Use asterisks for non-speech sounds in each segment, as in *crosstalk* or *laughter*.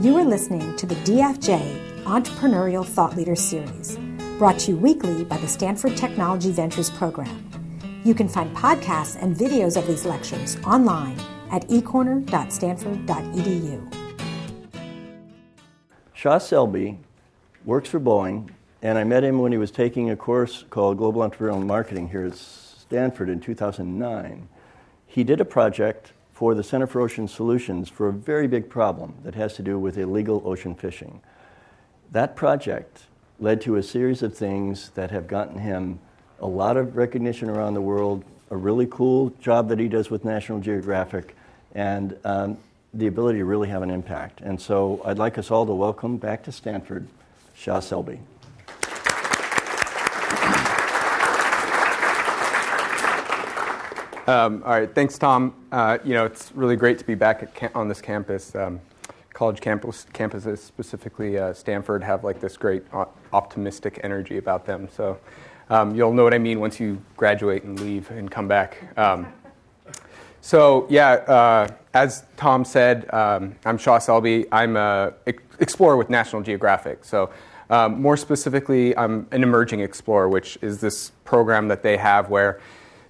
You are listening to the DFJ Entrepreneurial Thought Leader Series, brought to you weekly by the Stanford Technology Ventures Program. You can find podcasts and videos of these lectures online at ecorner.stanford.edu. Shah Selbe works for Boeing, and I met him when he was taking a course called Global Entrepreneurial Marketing here at Stanford in 2009. He did a project for the Center for Ocean Solutions for a very big problem that has to do with illegal ocean fishing. That project led to a series of things that have gotten him a lot of recognition around the world, a really cool job that he does with National Geographic, and um, the ability to really have an impact. And so I'd like us all to welcome back to Stanford Shah Selbe. Um, all right, thanks, Tom. Uh, you know, it's really great to be back cam- on this campus. Um, college campus, campuses, specifically uh, Stanford, have like this great optimistic energy about them. So um, you'll know what I mean once you graduate and leave and come back. Um, so yeah, uh, as Tom said, um, I'm Shah Selbe. I'm an explorer with National Geographic. So um, more specifically, I'm an emerging explorer, which is this program that they have where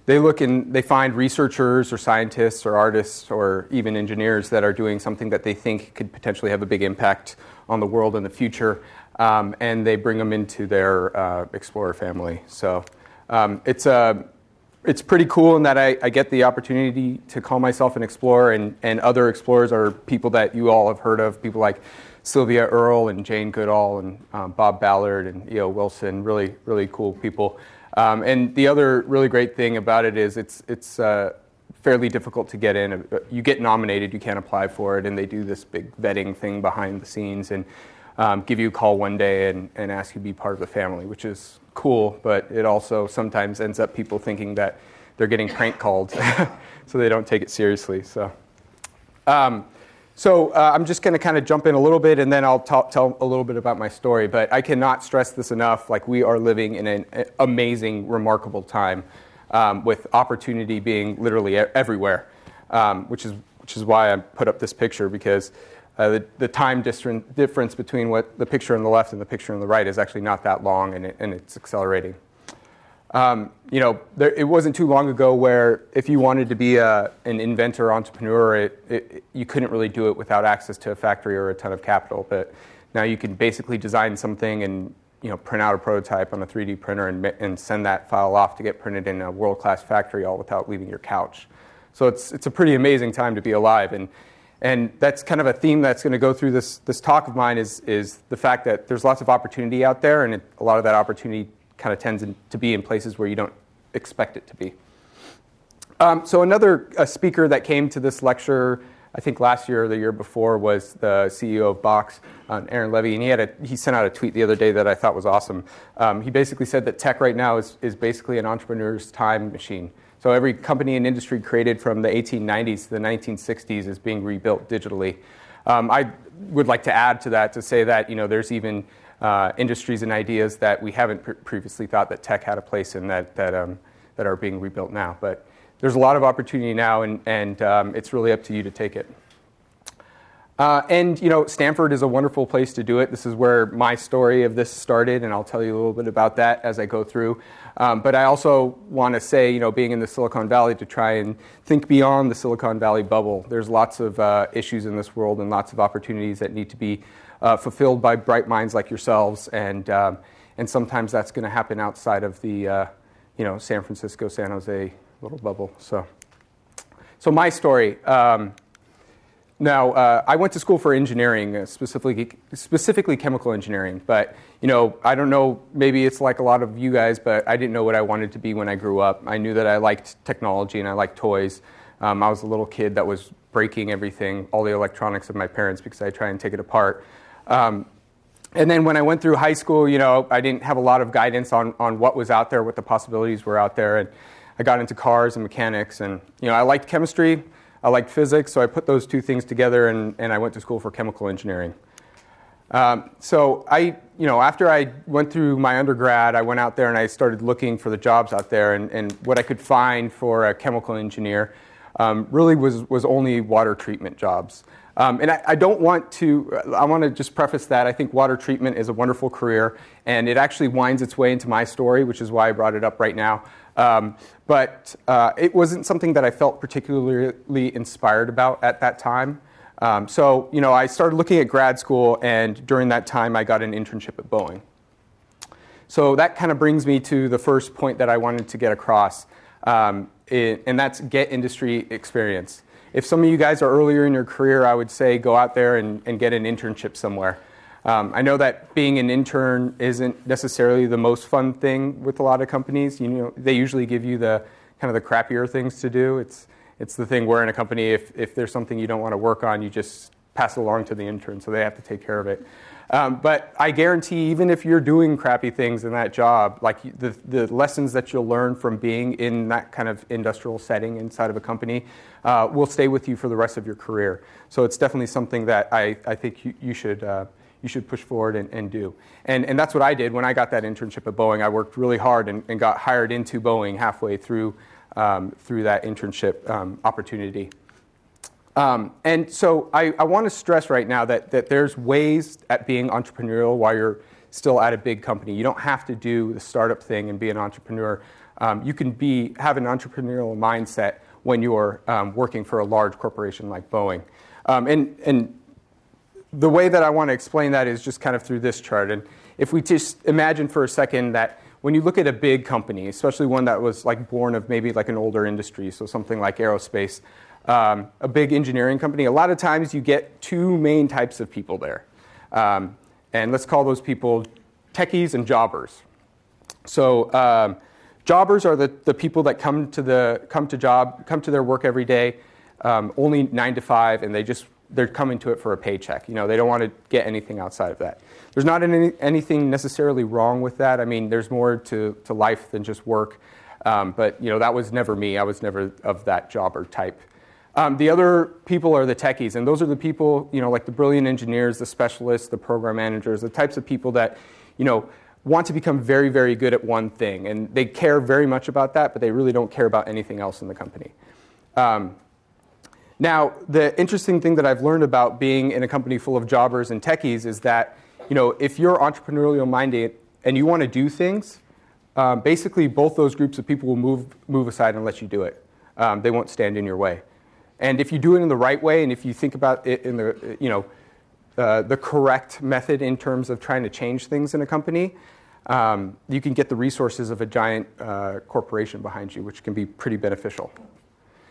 they look and they find researchers or scientists or artists or even engineers that are doing something that they think could potentially have a big impact on the world in the future, um, and they bring them into their uh, explorer family. So um, it's a uh, it's pretty cool in that I, I, get the opportunity to call myself an explorer, and, and other explorers are people that you all have heard of, people like Sylvia Earle and Jane Goodall and um, Bob Ballard and E.O. Wilson, really, really cool people. Um, and the other really great thing about it is it's, it's uh, fairly difficult to get in. You get nominated, you can't apply for it, and they do this big vetting thing behind the scenes and um, give you a call one day and, and ask you to be part of the family, which is cool, but it also sometimes ends up people thinking that they're getting prank called, *laughs* so they don't take it seriously. So, um, so uh, I'm just going to kind of jump in a little bit, and then I'll tell a little bit about my story. But I cannot stress this enough. Like we are living in an amazing, remarkable time, um, with opportunity being literally everywhere, um, which is which is why I put up this picture because uh, the, the, time difference between what the picture on the left and the picture on the right is actually not that long, and, it, and it's accelerating. Um, you know, there, it wasn't too long ago where if you wanted to be a, an inventor, entrepreneur, it, it, you couldn't really do it without access to a factory or a ton of capital. But now you can basically design something and you know print out a prototype on a 3D printer and, and send that file off to get printed in a world-class factory, all without leaving your couch. So it's it's a pretty amazing time to be alive. And and that's kind of a theme that's going to go through this, this talk of mine is, is the fact that there's lots of opportunity out there, and it, a lot of that opportunity kind of tends in, to be in places where you don't expect it to be. Um, so another speaker that came to this lecture, I think last year or the year before, was the CEO of Box, uh, Aaron Levie, and he had a, he sent out a tweet the other day that I thought was awesome. Um, he basically said that tech right now is, is basically an entrepreneur's time machine. So every company and industry created from the 1890s to the 1960s is being rebuilt digitally. Um, I would like to add to that to say that you know there's even uh, industries and ideas that we haven't pr- previously thought that tech had a place in that that um, that are being rebuilt now. But there's a lot of opportunity now, and and um, it's really up to you to take it. Uh, and you know, Stanford is a wonderful place to do it. This is where my story of this started, and I'll tell you a little bit about that as I go through. Um, but I also want to say, you know, being in the Silicon Valley, to try and think beyond the Silicon Valley bubble. There's lots of uh, issues in this world and lots of opportunities that need to be uh, fulfilled by bright minds like yourselves, and um, and sometimes that's going to happen outside of the, uh, you know, San Francisco, San Jose little bubble. So, so my story. Um, now, uh, I went to school for engineering, uh, specifically specifically chemical engineering. But you know, I don't know. Maybe it's like a lot of you guys, but I didn't know what I wanted to be when I grew up. I knew that I liked technology and I liked toys. Um, I was a little kid that was breaking everything, all the electronics of my parents, because I try and take it apart. Um, and then when I went through high school, you know, I didn't have a lot of guidance on on what was out there, what the possibilities were out there, and I got into cars and mechanics, and you know, I liked chemistry. I liked physics, so I put those two things together and, and I went to school for chemical engineering. Um, so I, you know, after I went through my undergrad, I went out there and I started looking for the jobs out there and, and what I could find for a chemical engineer. um, really was, was only water treatment jobs. Um, and I, I, don't want to, I want to just preface that. I think water treatment is a wonderful career, and it actually winds its way into my story, which is why I brought it up right now. Um, but uh, it wasn't something that I felt particularly inspired about at that time. Um, so, you know, I started looking at grad school, and during that time, I got an internship at Boeing. So that kind of brings me to the first point that I wanted to get across, um, it, and that's get industry experience. If some of you guys are earlier in your career, I would say go out there and, and get an internship somewhere. Um, I know that being an intern isn't necessarily the most fun thing with a lot of companies. You know, they usually give you the kind of the crappier things to do. It's it's the thing where in a company, if, if there's something you don't want to work on, you just pass it along to the intern, so they have to take care of it. Um, but I guarantee, even if you're doing crappy things in that job, like the, the lessons that you'll learn from being in that kind of industrial setting inside of a company uh, will stay with you for the rest of your career. So it's definitely something that I, I think you, you should. Uh, you should push forward and, and do. And, and that's what I did when I got that internship at Boeing. I worked really hard and, and got hired into Boeing halfway through um, through that internship um, opportunity. Um, and so I, I want to stress right now that, that there's ways at being entrepreneurial while you're still at a big company. You don't have to do the startup thing and be an entrepreneur. Um, you can be, have an entrepreneurial mindset when you're um, working for a large corporation like Boeing. Um, and, and the way that I want to explain that is just kind of through this chart. And if we just imagine for a second that when you look at a big company, especially one that was like born of maybe like an older industry, so something like aerospace, um, a big engineering company, a lot of times you get two main types of people there. Um, and let's call those people techies and jobbers. So um, jobbers are the, the people that come to the come to job come to their work every day, um, only nine to five, and they just they're coming to it for a paycheck. You know, they don't want to get anything outside of that. There's not any, anything necessarily wrong with that. I mean, there's more to, to life than just work. Um, but, you know, that was never me. I was never of that jobber type. Um, the other people are the techies, and those are the people, you know, like the brilliant engineers, the specialists, the program managers, the types of people that, you know, want to become very, very good at one thing. And they care very much about that, but they really don't care about anything else in the company. Um, now, the interesting thing that I've learned about being in a company full of jobbers and techies is that, you know, if you're entrepreneurial minded and you want to do things, um, basically both those groups of people will move, move aside and let you do it. Um, they won't stand in your way. And if you do it in the right way, and if you think about it in the, you know, uh, the correct method in terms of trying to change things in a company, um, you can get the resources of a giant uh, corporation behind you, which can be pretty beneficial.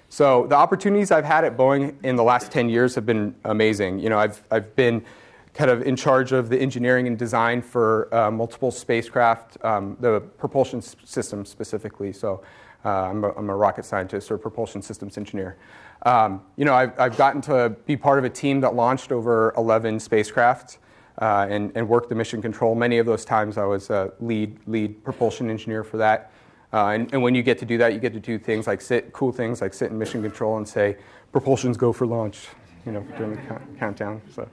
So the opportunities I've had at Boeing in the last 10 years have been amazing. You know, I've, I've been kind of in charge of the engineering and design for uh, multiple spacecraft, um, the propulsion s- system specifically. So uh, I'm, a, I'm, a rocket scientist or propulsion systems engineer. Um, you know, I've, I've, gotten to be part of a team that launched over 11 spacecraft uh, and, and worked the mission control. Many of those times I was a lead, lead propulsion engineer for that. Uh, and, and, when you get to do that, you get to do things like sit, cool things like sit in mission control and say, propulsions go for launch, you know, during the count, countdown. So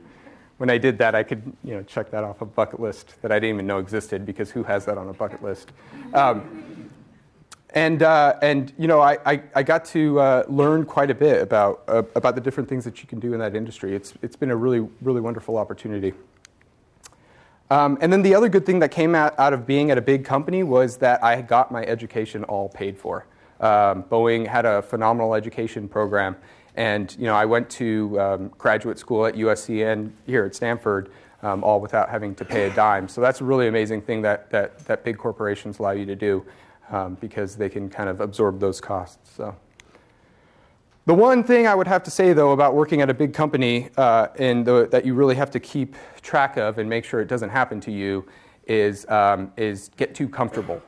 when I did that, I could, you know, check that off a bucket list that I didn't even know existed because who has that on a bucket list? Um, and, uh, and, you know, I, I, I got to uh, learn quite a bit about, uh, about the different things that you can do in that industry. It's, it's been a really, really wonderful opportunity. Um, and then the other good thing that came out, out, of being at a big company was that I had got my education all paid for. Um, Boeing had a phenomenal education program, and you know I went to um, graduate school at USC and here at Stanford, um, all without having to pay a dime. So that's a really amazing thing that that, that big corporations allow you to do um, because they can kind of absorb those costs. So. The one thing I would have to say, though, about working at a big company uh, and the, that you really have to keep track of and make sure it doesn't happen to you is, um, is get too comfortable.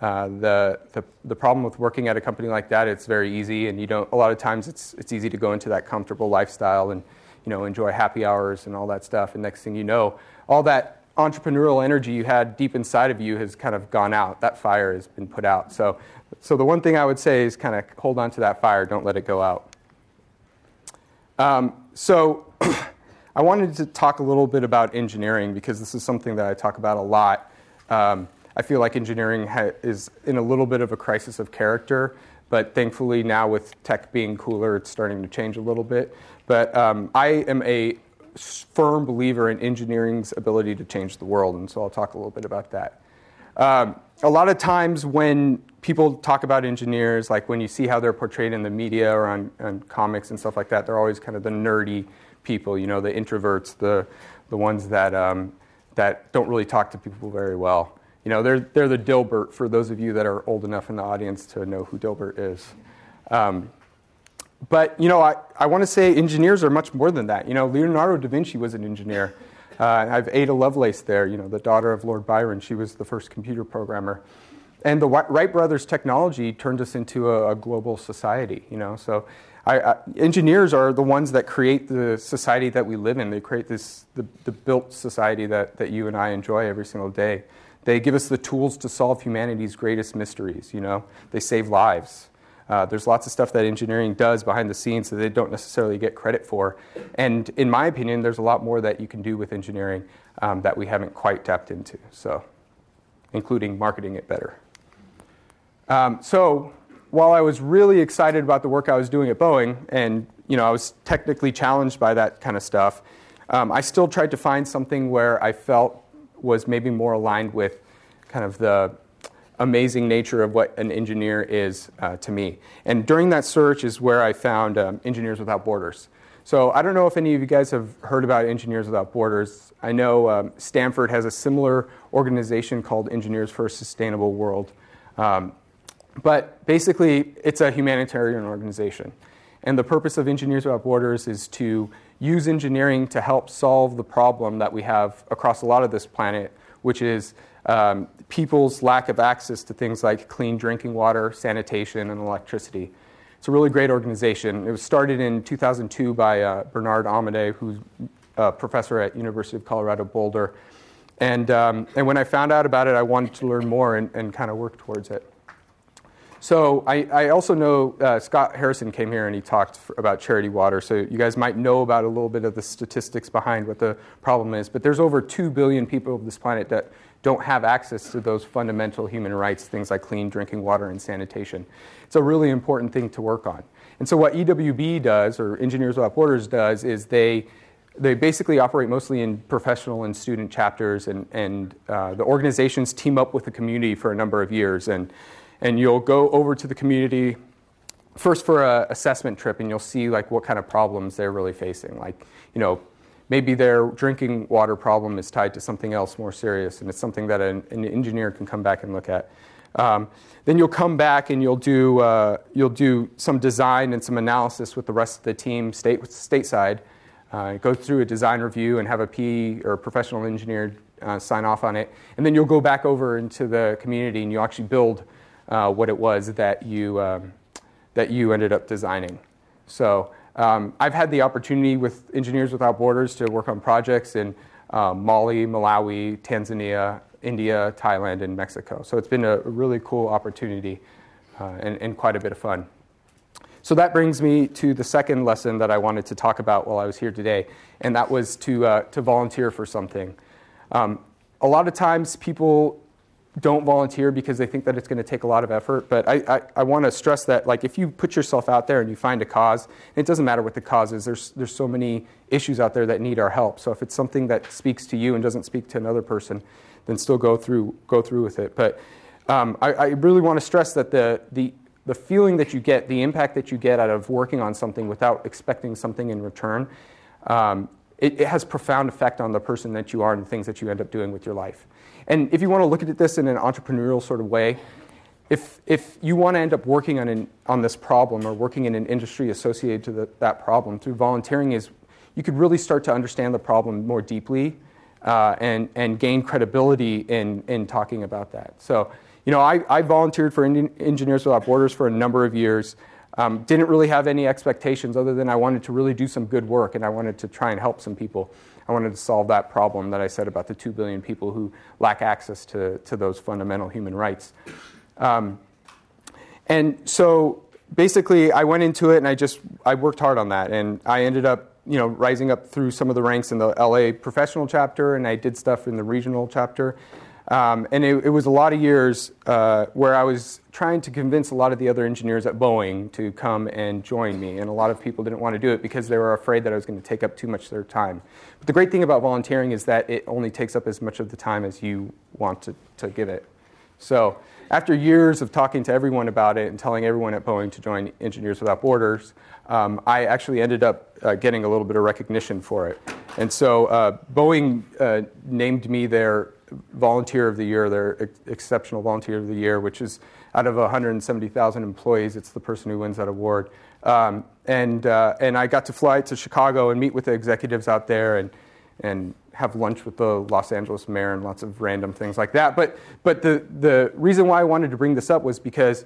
Uh, the, the, the, problem with working at a company like that, it's very easy, and you don't, a lot of times it's, it's easy to go into that comfortable lifestyle and you know, enjoy happy hours and all that stuff. And next thing you know, all that entrepreneurial energy you had deep inside of you has kind of gone out. That fire has been put out. So so the one thing I would say is kind of hold on to that fire, don't let it go out. Um, so *clears throat* I wanted to talk a little bit about engineering because this is something that I talk about a lot. Um, I feel like engineering ha- is in a little bit of a crisis of character, but thankfully now with tech being cooler, it's starting to change a little bit. But um, I am a firm believer in engineering's ability to change the world, and so I'll talk a little bit about that. Um, a lot of times when people talk about engineers, like when you see how they're portrayed in the media or on, on comics and stuff like that, they're always kind of the nerdy people, you know, the introverts, the, the ones that, um, that don't really talk to people very well. You know, they're, they're the Dilbert for those of you that are old enough in the audience to know who Dilbert is. Um, but, you know, I, I want to say engineers are much more than that. You know, Leonardo da Vinci was an engineer. Uh, I have Ada Lovelace there, you know, the daughter of Lord Byron. She was the first computer programmer. And the Wright brothers' technology turned us into a, a global society, you know. So I, I, engineers are the ones that create the society that we live in. They create this, the, the built society that, that you and I enjoy every single day. They give us the tools to solve humanity's greatest mysteries, you know. They save lives. Uh, there's lots of stuff that engineering does behind the scenes that they don't necessarily get credit for. And in my opinion, there's a lot more that you can do with engineering um, that we haven't quite tapped into, so, including marketing it better. Um, so, while I was really excited about the work I was doing at Boeing, and you know, I was technically challenged by that kind of stuff, um, I still tried to find something where I felt was maybe more aligned with kind of the amazing nature of what an engineer is uh, to me. And during that search is where I found um, Engineers Without Borders. So I don't know if any of you guys have heard about Engineers Without Borders. I know um, Stanford has a similar organization called Engineers for a Sustainable World. Um, but basically, it's a humanitarian organization. And the purpose of Engineers Without Borders is to use engineering to help solve the problem that we have across a lot of this planet, which is um, people's lack of access to things like clean drinking water, sanitation, and electricity. It's a really great organization. It was started in 2002 by uh, Bernard Amadei, who's a professor at University of Colorado Boulder. And, um, and when I found out about it, I wanted to learn more and, and kind of work towards it. So I, I also know uh, Scott Harrison came here and he talked for, about charity water. So you guys might know about a little bit of the statistics behind what the problem is. But there's over 2 billion people on this planet that don't have access to those fundamental human rights, things like clean drinking water and sanitation. It's a really important thing to work on. And so, what EWB does, or Engineers Without Borders does, is they they basically operate mostly in professional and student chapters, and, and uh, the organizations team up with the community for a number of years. And, and you'll go over to the community first for an assessment trip, and you'll see like what kind of problems they're really facing. Like, you know, maybe their drinking water problem is tied to something else more serious, and it's something that an, an engineer can come back and look at. Um, then you'll come back and you'll do, uh, you'll do some design and some analysis with the rest of the team state, stateside. Uh, go through a design review and have a P or a professional engineer uh, sign off on it. And then you'll go back over into the community and you actually build uh, what it was that you, um, that you ended up designing. So um, I've had the opportunity with Engineers Without Borders to work on projects in um, Mali, Malawi, Tanzania, India, Thailand, and Mexico. So it's been a really cool opportunity uh, and, and, quite a bit of fun. So that brings me to the second lesson that I wanted to talk about while I was here today, and that was to, uh, to volunteer for something. Um, a lot of times people don't volunteer because they think that it's going to take a lot of effort. But I, I, I want to stress that, like, if you put yourself out there and you find a cause, it doesn't matter what the cause is. There's there's so many issues out there that need our help. So if it's something that speaks to you and doesn't speak to another person, then still go through go through with it. But um, I, I really want to stress that the the the feeling that you get, the impact that you get out of working on something without expecting something in return, um, it, it has profound effect on the person that you are and the things that you end up doing with your life. And if you want to look at this in an entrepreneurial sort of way, if, if you want to end up working on, an, on this problem or working in an industry associated to the, that problem through volunteering is you could really start to understand the problem more deeply uh, and, and gain credibility in, in talking about that. So, you know, I, I volunteered for Indian Engineers Without Borders for a number of years. Um, didn't really have any expectations other than I wanted to really do some good work and I wanted to try and help some people. I wanted to solve that problem that I said about the 2 billion people who lack access to, to those fundamental human rights. Um, and so basically, I went into it and I just I worked hard on that, and I ended up you know rising up through some of the ranks in the LA professional chapter, and I did stuff in the regional chapter. Um, and it, it, was a lot of years uh, where I was trying to convince a lot of the other engineers at Boeing to come and join me. And a lot of people didn't want to do it because they were afraid that I was going to take up too much of their time. But the great thing about volunteering is that it only takes up as much of the time as you want to, to give it. So after years of talking to everyone about it and telling everyone at Boeing to join Engineers Without Borders, um, I actually ended up uh, getting a little bit of recognition for it. And so uh, Boeing uh, named me their Volunteer of the Year, their ex- Exceptional Volunteer of the Year, which is out of 170,000 employees, it's the person who wins that award. Um, and, uh, and I got to fly to Chicago and meet with the executives out there and, and have lunch with the Los Angeles mayor and lots of random things like that. But, but the, the reason why I wanted to bring this up was because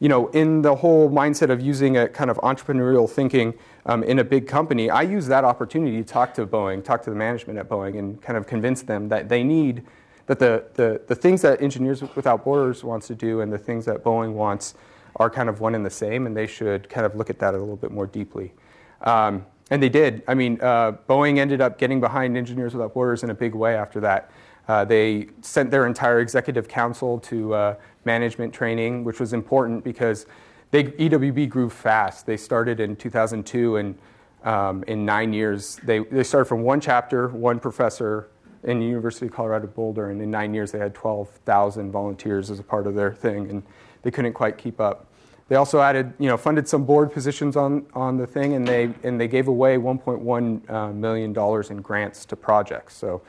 you know, in the whole mindset of using a kind of entrepreneurial thinking um, in a big company, I use that opportunity to talk to Boeing, talk to the management at Boeing, and kind of convince them that they need that the, the, the things that Engineers Without Borders wants to do and the things that Boeing wants are kind of one and the same, and they should kind of look at that a little bit more deeply. Um, and they did. I mean, uh, Boeing ended up getting behind Engineers Without Borders in a big way after that. Uh, they sent their entire executive council to uh, management training, which was important because they, EWB grew fast. They started in 2002, and um, in nine years, they, they started from one chapter, one professor, in the University of Colorado Boulder, and in nine years they had 12,000 volunteers as a part of their thing, and they couldn't quite keep up. They also added, you know, funded some board positions on, on the thing, and they and they gave away 1.1 uh, dollars in grants to projects. So,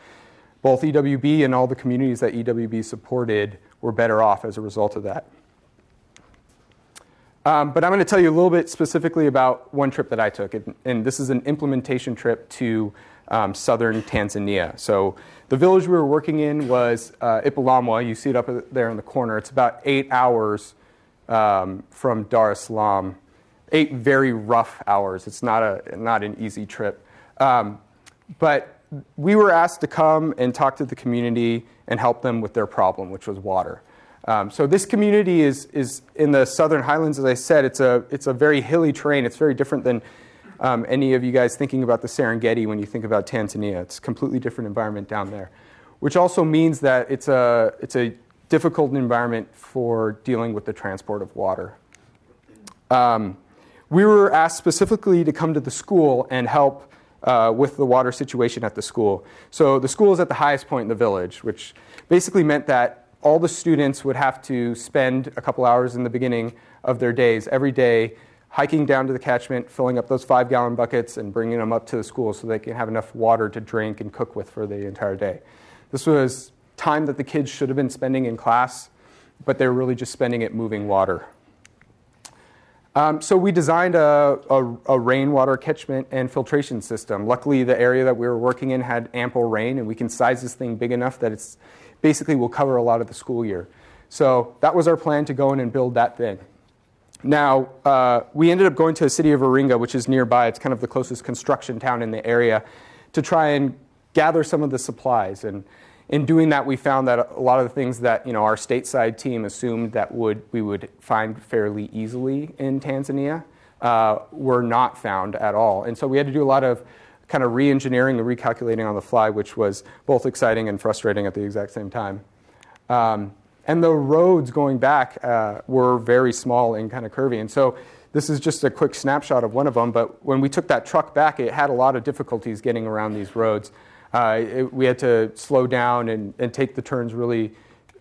both EWB and all the communities that EWB supported were better off as a result of that. Um, but I'm going to tell you a little bit specifically about one trip that I took, and, and this is an implementation trip to um, southern Tanzania. So the village we were working in was uh, Ipalamwa. You see it up there in the corner. It's about eight hours um, from Dar es Salaam. Eight very rough hours. It's not a not an easy trip. Um, but we were asked to come and talk to the community and help them with their problem, which was water. Um, so this community is, is in the southern highlands, as I said. It's a, it's a very hilly terrain. It's very different than um, any of you guys thinking about the Serengeti when you think about Tanzania. It's a completely different environment down there, which also means that it's a, it's a difficult environment for dealing with the transport of water. Um, we were asked specifically to come to the school and help uh, with the water situation at the school. So the school is at the highest point in the village, which basically meant that all the students would have to spend a couple hours in the beginning of their days every day hiking down to the catchment, filling up those five gallon buckets, and bringing them up to the school so they can have enough water to drink and cook with for the entire day. This was time that the kids should have been spending in class, but they were really just spending it moving water. Um, so we designed a, a, a, rainwater catchment and filtration system. Luckily, the area that we were working in had ample rain, and we can size this thing big enough that it's basically will cover a lot of the school year. So that was our plan to go in and build that thing. Now, uh, we ended up going to the city of Iringa, which is nearby. It's kind of the closest construction town in the area, to try and gather some of the supplies. And in doing that, we found that a lot of the things that you know our stateside team assumed that would we would find fairly easily in Tanzania uh, were not found at all. And so we had to do a lot of kind of re-engineering and recalculating on the fly, which was both exciting and frustrating at the exact same time. Um, and the roads going back uh, were very small and kind of curvy. And so this is just a quick snapshot of one of them. But when we took that truck back, it had a lot of difficulties getting around these roads. Uh, it, we had to slow down and, and take the turns really,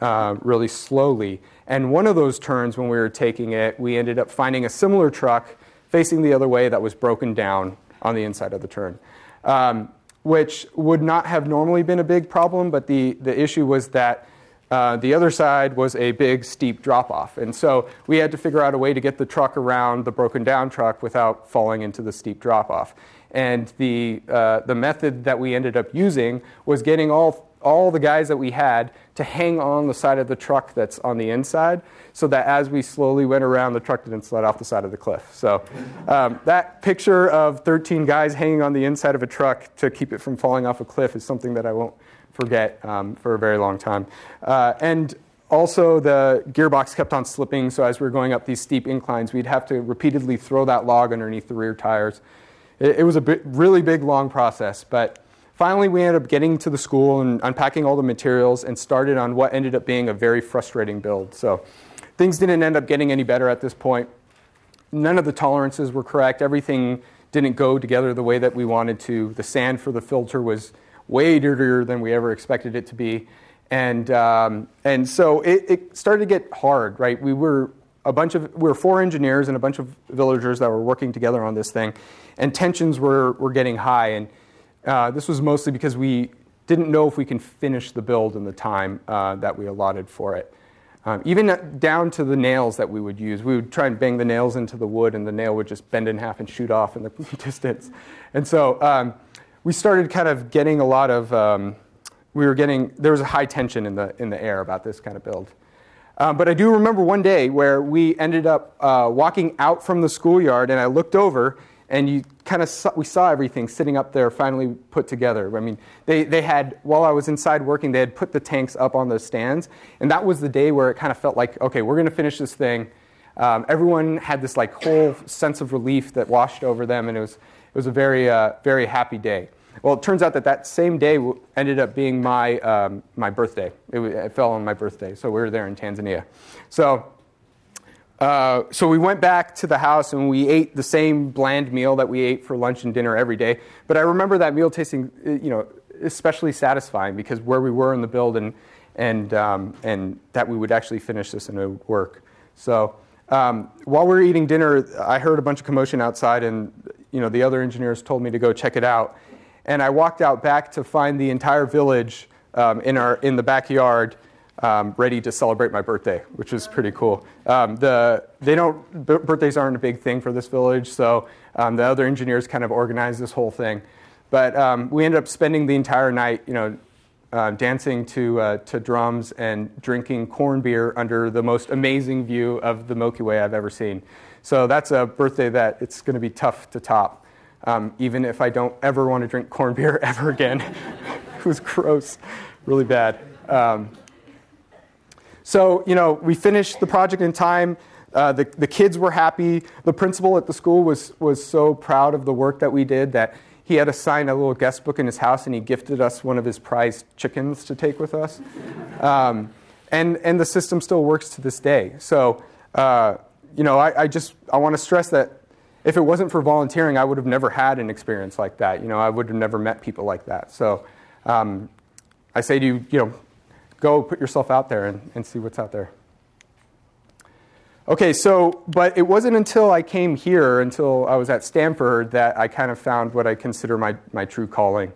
uh, really slowly. And one of those turns, when we were taking it, we ended up finding a similar truck facing the other way that was broken down on the inside of the turn. Um, which would not have normally been a big problem, but the, the issue was that uh, the other side was a big steep drop off. And so we had to figure out a way to get the truck around the broken down truck without falling into the steep drop off. And the, uh, the method that we ended up using was getting all, all the guys that we had to hang on the side of the truck that's on the inside so that as we slowly went around, the truck didn't slide off the side of the cliff. So um, that picture of 13 guys hanging on the inside of a truck to keep it from falling off a cliff is something that I won't forget um, for a very long time. Uh, and also, the gearbox kept on slipping, so as we were going up these steep inclines, we'd have to repeatedly throw that log underneath the rear tires. It, it was a really big, long process, but finally, we ended up getting to the school and unpacking all the materials and started on what ended up being a very frustrating build. So things didn't end up getting any better at this point. None of the tolerances were correct. Everything didn't go together the way that we wanted to. The sand for the filter was way dirtier than we ever expected it to be. And, um, and so it, it started to get hard, right? We were a bunch of we were four engineers and a bunch of villagers that were working together on this thing, and tensions were, were getting high. And uh, this was mostly because we didn't know if we can finish the build in the time uh, that we allotted for it. Um, even down to the nails that we would use. We would try and bang the nails into the wood, and the nail would just bend in half and shoot off in the *laughs* distance. And so um, we started kind of getting a lot of, um, we were getting, there was a high tension in the, in the air about this kind of build. Um, but I do remember one day where we ended up uh, walking out from the schoolyard, and I looked over, and you kind of we saw everything sitting up there, finally put together. I mean, they, they had while I was inside working, they had put the tanks up on those stands, and that was the day where it kind of felt like, okay, we're going to finish this thing. Um, everyone had this like whole sense of relief that washed over them, and it was it was a very uh, very happy day. Well, it turns out that that same day ended up being my, um, my birthday. It, it, fell on my birthday, so we were there in Tanzania. So, uh, so we went back to the house and we ate the same bland meal that we ate for lunch and dinner every day. But I remember that meal tasting, uh, you know, especially satisfying because where we were in the build and, and, um, and that we would actually finish this and it would work. So um, while we were eating dinner, I heard a bunch of commotion outside, and you know, the other engineers told me to go check it out and I walked out back to find the entire village um, in, our, in the backyard um, ready to celebrate my birthday, which was pretty cool. Um, the, they don't, b- birthdays aren't a big thing for this village, so um, the other engineers kind of organized this whole thing. But um, we ended up spending the entire night, you know, uh, dancing to, uh, to drums and drinking corn beer under the most amazing view of the Milky Way I've ever seen. So that's a birthday that it's going to be tough to top um, even if I don't ever want to drink corn beer *laughs* ever again. it was gross, really bad. Um, so, you know, we finished the project in time. Uh, the, the kids were happy. The principal at the school was, was so proud of the work that we did that he had assigned a little guest book in his house and he gifted us one of his prized chickens to take with us. Um, and, and the system still works to this day. So, uh, you know, I, I just I want to stress that if it wasn't for volunteering, I would have never had an experience like that. You know, I would have never met people like that. So um, I say to you, you know, go put yourself out there and, and see what's out there. Okay, so, but it wasn't until I came here, until I was at Stanford, that I kind of found what I consider my, my true calling.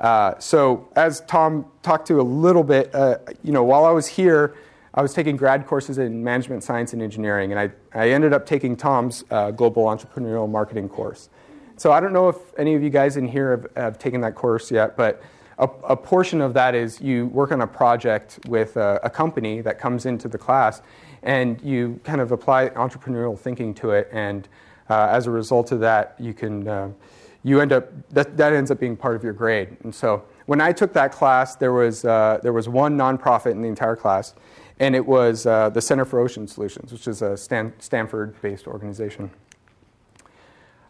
Uh, so, as Tom talked to a little bit, uh, you know, while I was here, I was taking grad courses in management science and engineering, and I, I ended up taking Tom's uh, global entrepreneurial marketing course. So I don't know if any of you guys in here have, have taken that course yet, but a, a, portion of that is you work on a project with a, a, company that comes into the class, and you kind of apply entrepreneurial thinking to it, and uh, as a result of that, you can uh, you end up that, that ends up being part of your grade. And so when I took that class, there was uh, there was one nonprofit in the entire class and it was uh, the Center for Ocean Solutions, which is a Stan- Stanford based organization.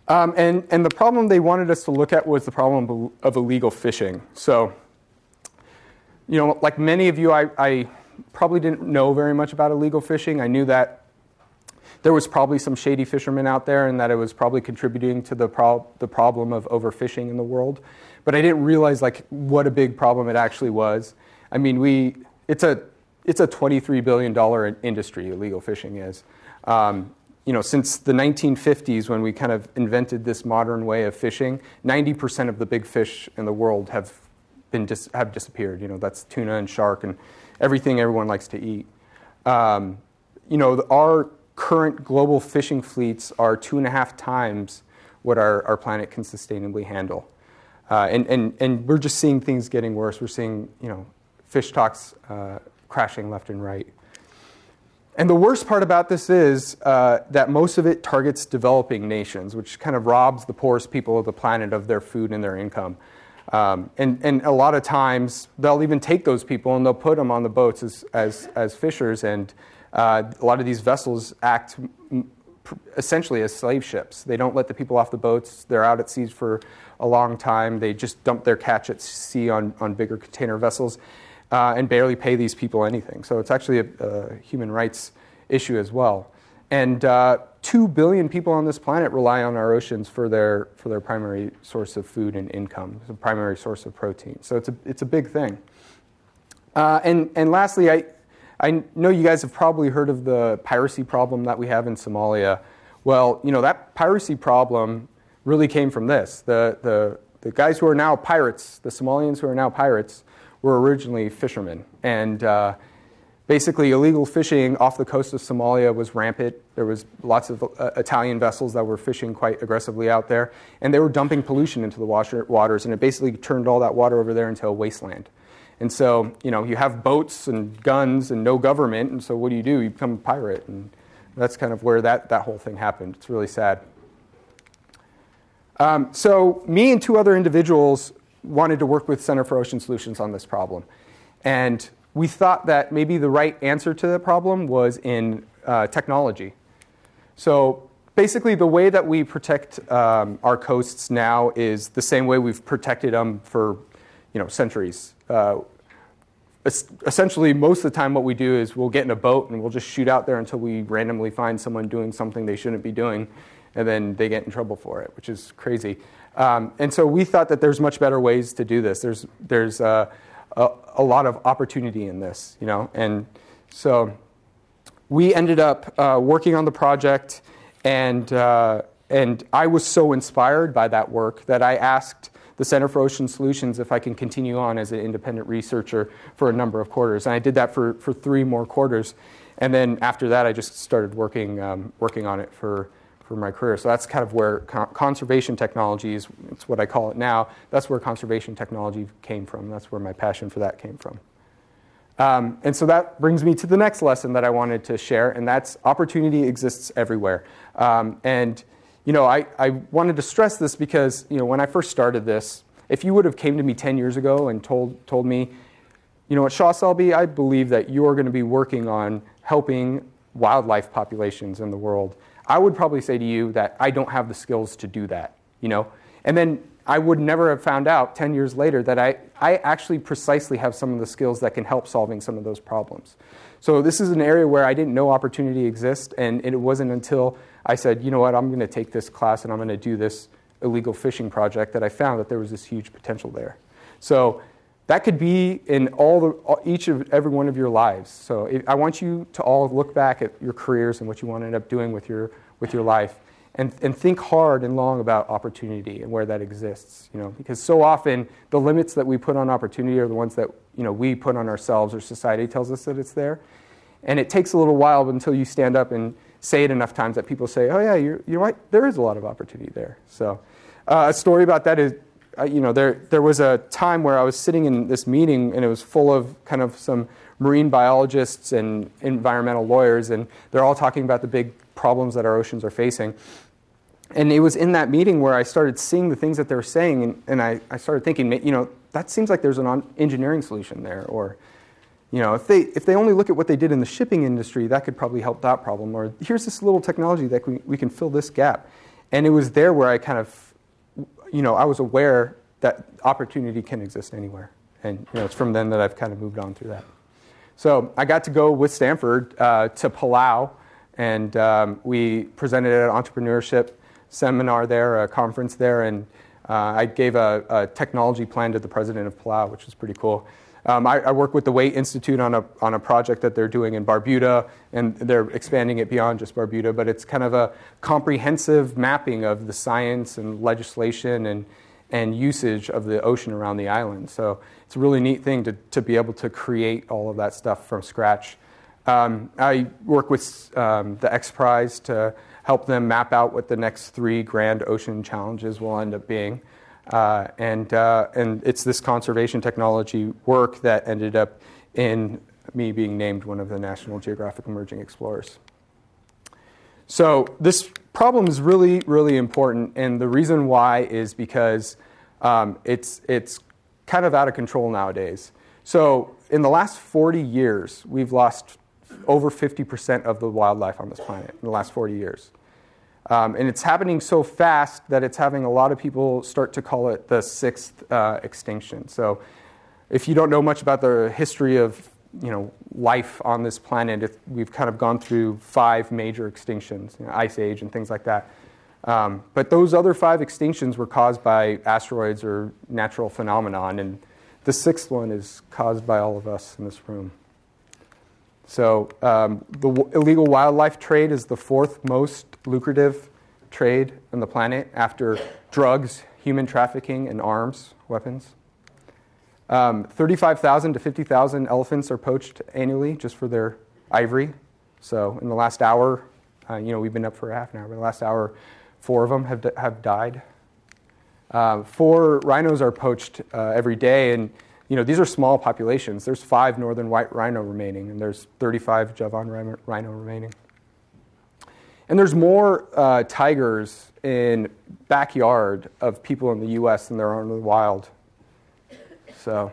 Um, and, and the problem they wanted us to look at was the problem of illegal fishing. So, you know, like many of you, I, I probably didn't know very much about illegal fishing. I knew that there was probably some shady fishermen out there and that it was probably contributing to the, pro- the problem of overfishing in the world. But I didn't realize like what a big problem it actually was. I mean, we, it's a it's a $23 billion industry, illegal fishing is. Um, you know, since the 1950s, when we kind of invented this modern way of fishing, 90% of the big fish in the world have been dis- have disappeared. You know, that's tuna and shark and everything everyone likes to eat. Um, you know, our current global fishing fleets are two and a half times what our, our planet can sustainably handle. Uh, and, and, and we're just seeing things getting worse. We're seeing, you know, fish stocks uh, crashing left and right. And the worst part about this is uh, that most of it targets developing nations, which kind of robs the poorest people of the planet of their food and their income. Um, and, and a lot of times they'll even take those people and they'll put them on the boats as, as, as fishers. And uh, a lot of these vessels act essentially as slave ships. They don't let the people off the boats. They're out at sea for a long time. They just dump their catch at sea on, on bigger container vessels uh, and barely pay these people anything. So it's actually a, a human rights issue as well. And uh, two billion people on this planet rely on our oceans for their, for their primary source of food and income, a primary source of protein. So it's a, it's a big thing. Uh, and, and lastly, I, I know you guys have probably heard of the piracy problem that we have in Somalia. Well, you know, that piracy problem really came from this. The, the, the guys who are now pirates, the Somalians who are now pirates, were originally fishermen. And uh, basically, illegal fishing off the coast of Somalia was rampant. There was lots of uh, Italian vessels that were fishing quite aggressively out there. And they were dumping pollution into the washer, waters, and it basically turned all that water over there into a wasteland. And so, you know, you have boats and guns and no government, and so what do you do? You become a pirate. And that's kind of where that, that whole thing happened. It's really sad. Um, so, me and two other individuals wanted to work with Center for Ocean Solutions on this problem. And we thought that maybe the right answer to the problem was in uh, technology. So, basically, the way that we protect um, our coasts now is the same way we've protected them for you know, centuries. Uh, essentially, most of the time, what we do is we'll get in a boat and we'll just shoot out there until we randomly find someone doing something they shouldn't be doing, and then they get in trouble for it, which is crazy. Um, and so we thought that there's much better ways to do this. There's there's uh, a, a, lot of opportunity in this, you know, and so we ended up uh, working on the project, and uh, and I was so inspired by that work that I asked the Center for Ocean Solutions if I can continue on as an independent researcher for a number of quarters. And I did that for, for three more quarters. And then after that, I just started working, um, working on it for, for my career. So that's kind of where co- conservation technology is, it's what I call it now. That's where conservation technology came from. That's where my passion for that came from. Um, and so that brings me to the next lesson that I wanted to share, and that's opportunity exists everywhere. Um, and you know, I, I wanted to stress this because, you know, when I first started this, if you would have came to me 10 years ago and told, told me, you know, at Shah Selbe, I believe that you're going to be working on helping wildlife populations in the world, I would probably say to you that I don't have the skills to do that, you know? And then I would never have found out 10 years later that I, I actually precisely have some of the skills that can help solving some of those problems. So this is an area where I didn't know opportunity exists, and it wasn't until I said, you know what, I'm going to take this class and I'm going to do this illegal fishing project that I found that there was this huge potential there. So that could be in all the, each of every one of your lives. So I want you to all look back at your careers and what you want to end up doing with your, with your life and, and think hard and long about opportunity and where that exists. You know, because so often the limits that we put on opportunity are the ones that you know, we put on ourselves or society tells us that it's there. And it takes a little while until you stand up and say it enough times that people say, oh, yeah, you're, you're right, there is a lot of opportunity there. So, uh, a story about that is, you know, there, there was a time where I was sitting in this meeting and it was full of kind of some marine biologists and environmental lawyers, and they're all talking about the big problems that our oceans are facing. And it was in that meeting where I started seeing the things that they were saying, and, and I, I started thinking, you know, that seems like there's an engineering solution there, or you know, if they, if they only look at what they did in the shipping industry, that could probably help that problem. Or here's this little technology that we, we can fill this gap. And it was there where I kind of, you know, I was aware that opportunity can exist anywhere. And you know, it's from then that I've kind of moved on through that. So I got to go with Stanford uh, to Palau, and um, we presented at an entrepreneurship seminar there, a conference there, and uh, I gave a, a technology plan to the president of Palau, which was pretty cool. Um, I, I, work with the Waitt Institute on a, on a project that they're doing in Barbuda, and they're expanding it beyond just Barbuda, but it's kind of a comprehensive mapping of the science and legislation and, and usage of the ocean around the island. So it's a really neat thing to, to be able to create all of that stuff from scratch. Um, I work with um, the X Prize to help them map out what the next three grand ocean challenges will end up being. Uh, and, uh, and it's this conservation technology work that ended up in me being named one of the National Geographic Emerging Explorers. So this problem is really, really important, and the reason why is because um, it's, it's kind of out of control nowadays. So in the last 40 years, we've lost over 50% of the wildlife on this planet in the last 40 years. Um, and it's happening so fast that it's having a lot of people start to call it the sixth uh, extinction. So, if you don't know much about the history of you know, life on this planet, it, we've kind of gone through five major extinctions, you know, ice age and things like that. Um, but those other five extinctions were caused by asteroids or natural phenomenon, and the sixth one is caused by all of us in this room. So, um, the w- illegal wildlife trade is the fourth most lucrative trade on the planet after drugs, human trafficking, and arms, weapons. Um, 35,000 to 50,000 elephants are poached annually just for their ivory. So, in the last hour, uh, you know, we've been up for a half an hour, but the last hour, four of them have, have died. Uh, four rhinos are poached uh, every day, and you know, these are small populations. There's five northern white rhino remaining, and there's 35 Javan rhino remaining. And there's more uh, tigers in backyard of people in the U.S. than there are in the wild. So,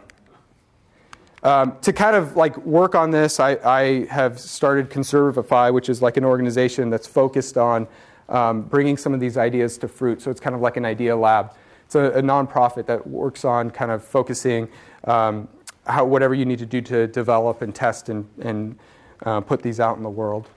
um, to kind of like work on this, I, I, have started Conservify, which is like an organization that's focused on um, bringing some of these ideas to fruit. So it's kind of like an idea lab. It's a, a nonprofit that works on kind of focusing um, how whatever you need to do to develop and test and, and uh, put these out in the world.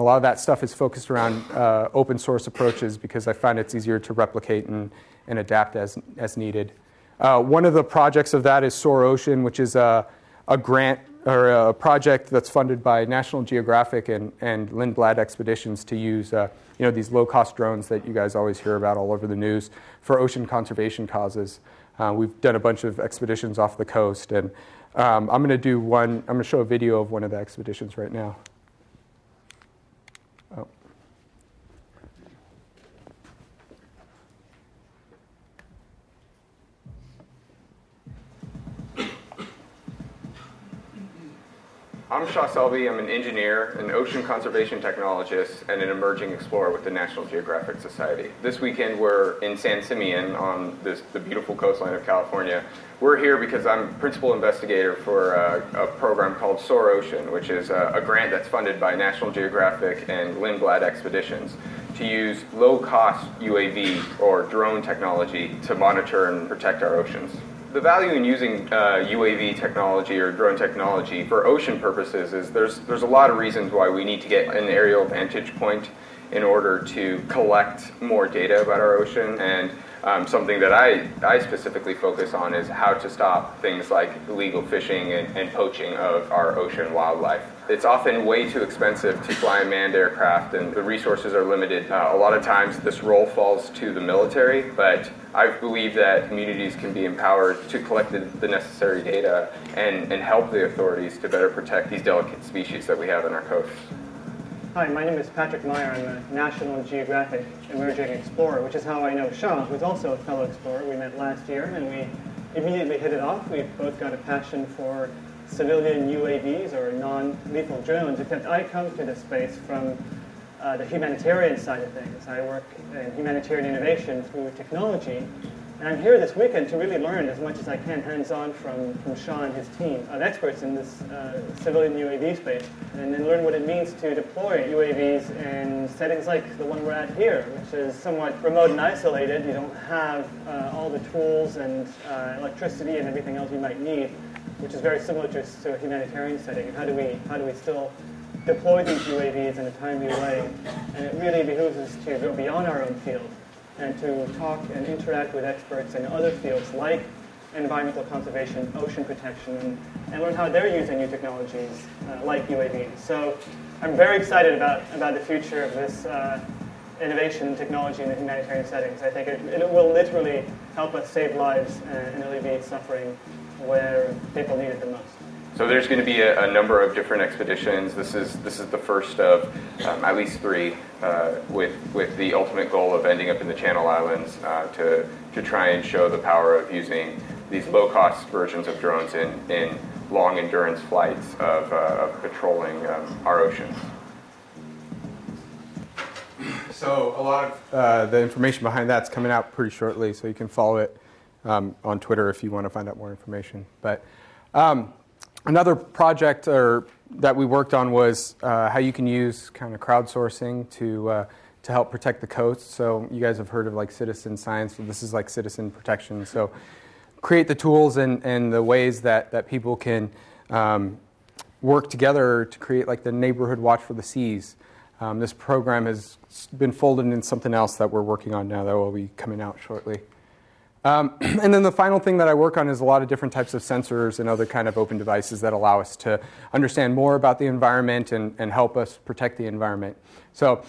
A lot of that stuff is focused around uh, open source approaches because I find it's easier to replicate and, and adapt as, as needed. Uh, one of the projects of that is Soar Ocean, which is a, a grant or a project that's funded by National Geographic and, and Lindblad Expeditions to use uh, you know, these low cost drones that you guys always hear about all over the news for ocean conservation causes. Uh, we've done a bunch of expeditions off the coast, and um, I'm going to do one, I'm going to show a video of one of the expeditions right now. I'm Shah Selbe. I'm an engineer, an ocean conservation technologist, and an emerging explorer with the National Geographic Society. This weekend we're in San Simeon on this, the beautiful coastline of California. We're here because I'm principal investigator for a, a program called Soar Ocean, which is a, a grant that's funded by National Geographic and Lindblad Expeditions to use low-cost UAV or drone technology to monitor and protect our oceans the value in using uh, UAV technology or drone technology for ocean purposes is there's there's a lot of reasons why we need to get an aerial vantage point in order to collect more data about our ocean and um, something that I, I specifically focus on is how to stop things like illegal fishing and, and poaching of our ocean wildlife. It's often way too expensive to fly a manned aircraft, and the resources are limited. Uh, a lot of times, this role falls to the military, but I believe that communities can be empowered to collect the, the necessary data and, and help the authorities to better protect these delicate species that we have in our coasts. Hi, my name is Patrick Meier. I'm a National Geographic Emerging Explorer, which is how I know Shah, who's also a fellow explorer. We met last year and we immediately hit it off. We've both got a passion for civilian UAVs or non-lethal drones, except I come to this space from uh, the humanitarian side of things. I work in humanitarian innovation through technology, and I'm here this weekend to really learn as much as I can hands-on from, from Shah and his team of experts in this uh, civilian UAV space, and then learn what it means to deploy UAVs in settings like the one we're at here, which is somewhat remote and isolated. You don't have uh, all the tools and uh, electricity and everything else you might need, which is very similar to, to a humanitarian setting. And how do we, how do we still deploy these UAVs in a timely way? And it really behooves us to go beyond our own field and to talk and interact with experts in other fields like environmental conservation, ocean protection, and, and learn how they're using new technologies uh, like UAVs. So I'm very excited about, about the future of this uh, innovation and technology in the humanitarian settings. I think it, it will literally help us save lives and alleviate suffering where people need it the most. So there's going to be a, a, number of different expeditions. This is this is the first of um, at least three, uh, with with the ultimate goal of ending up in the Channel Islands uh, to to try and show the power of using these low cost versions of drones in in long endurance flights of, uh, of patrolling um, our oceans. So a lot of uh, the information behind that's coming out pretty shortly, so you can follow it um, on Twitter if you want to find out more information. But um, another project or, that we worked on was uh, how you can use kind of crowdsourcing to uh, to help protect the coast. So you guys have heard of like citizen science. So this is like citizen protection. So create the tools and, and the ways that, that people can um, work together to create like the neighborhood watch for the seas. Um, this program has been folded in something else that we're working on now that will be coming out shortly. Um, *clears throat* and then the final thing that I work on is a lot of different types of sensors and other kind of open devices that allow us to understand more about the environment and, and help us protect the environment. So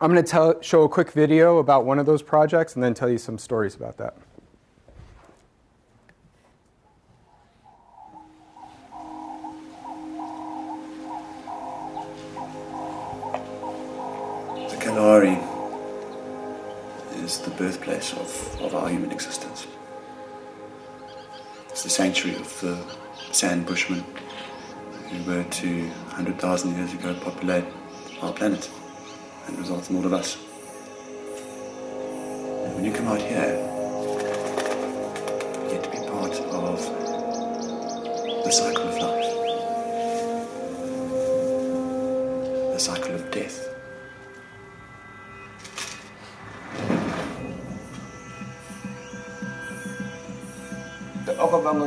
I'm going to show a quick video about one of those projects and then tell you some stories about that. Is the birthplace of, of our human existence. It's the sanctuary of the San bushmen who were to 100,000 years ago populate our planet and result in all of us. And when you come out here, you get to be part of the cycle of life, the cycle of death.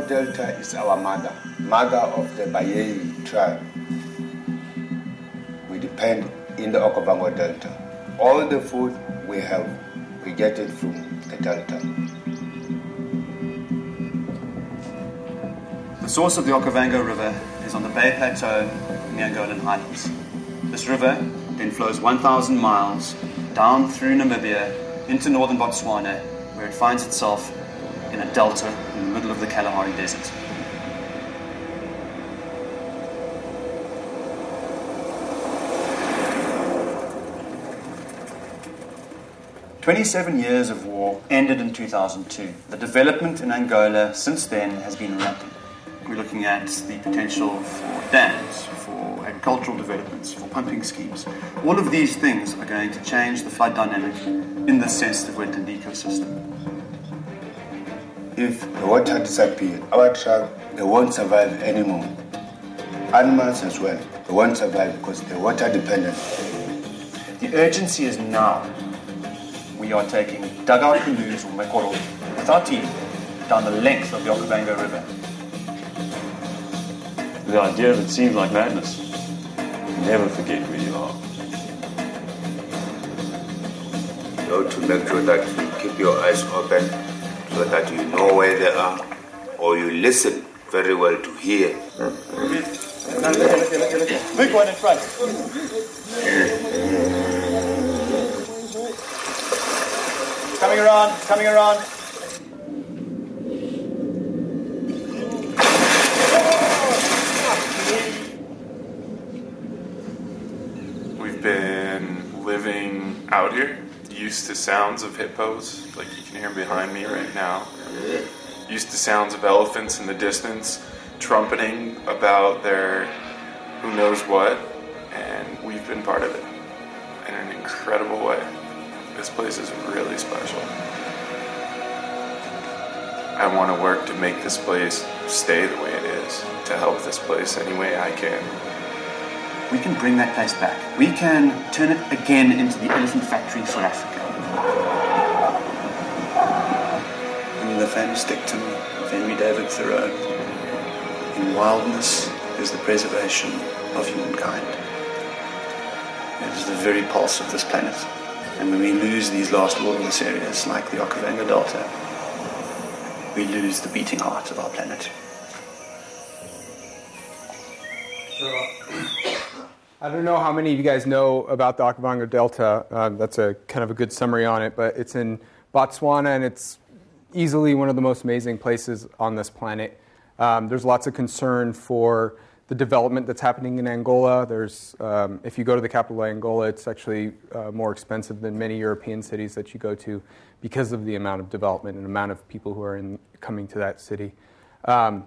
Delta is our mother, mother of the Bayei tribe. We depend in the Okavango Delta. All the food we have, we get it from the Delta. The source of the Okavango River is on the Bié Plateau in the Angolan highlands. This river then flows 1,000 miles down through Namibia into northern Botswana, where it finds itself in a delta middle of the Kalahari Desert. Twenty-seven years of war ended in 2002. The development in Angola since then has been rapid. We're looking at the potential for dams, for agricultural developments, for pumping schemes. All of these things are going to change the flood dynamic in the sensitive wetland ecosystem. If the water disappears, our tribe, they won't survive anymore. Animals as well, they won't survive because they're water dependent. The urgency is now. We are taking dugout canoes or mekoro with our team down the length of the Okavango River. The idea of it seems like madness. Never forget where you are. You know, to make sure that you keep your eyes open so that you know where they are uh, or you listen very well to hear. Big one in front. Coming around, coming around. We've been living out here, used to sounds of hippos, like you can hear behind me right now. Used to sounds of elephants in the distance, trumpeting about their who knows what, and we've been part of it in an incredible way. This place is really special. I want to work to make this place stay the way it is, to help this place any way I can. We can bring that place back. We can turn it again into the elephant factory for Africa. In the famous dictum of Henry David Thoreau, in wildness is the preservation of humankind. It is the very pulse of this planet. And when we lose these last wilderness areas like the Okavango Delta, we lose the beating heart of our planet. *clears throat* I don't know how many of you guys know about the Okavango Delta. Um, that's a kind of a good summary on it, but it's in Botswana and it's easily one of the most amazing places on this planet. Um, there's lots of concern for the development that's happening in Angola. There's, um, if you go to the capital of Angola, it's actually uh, more expensive than many European cities that you go to because of the amount of development and amount of people who are in, coming to that city. Um,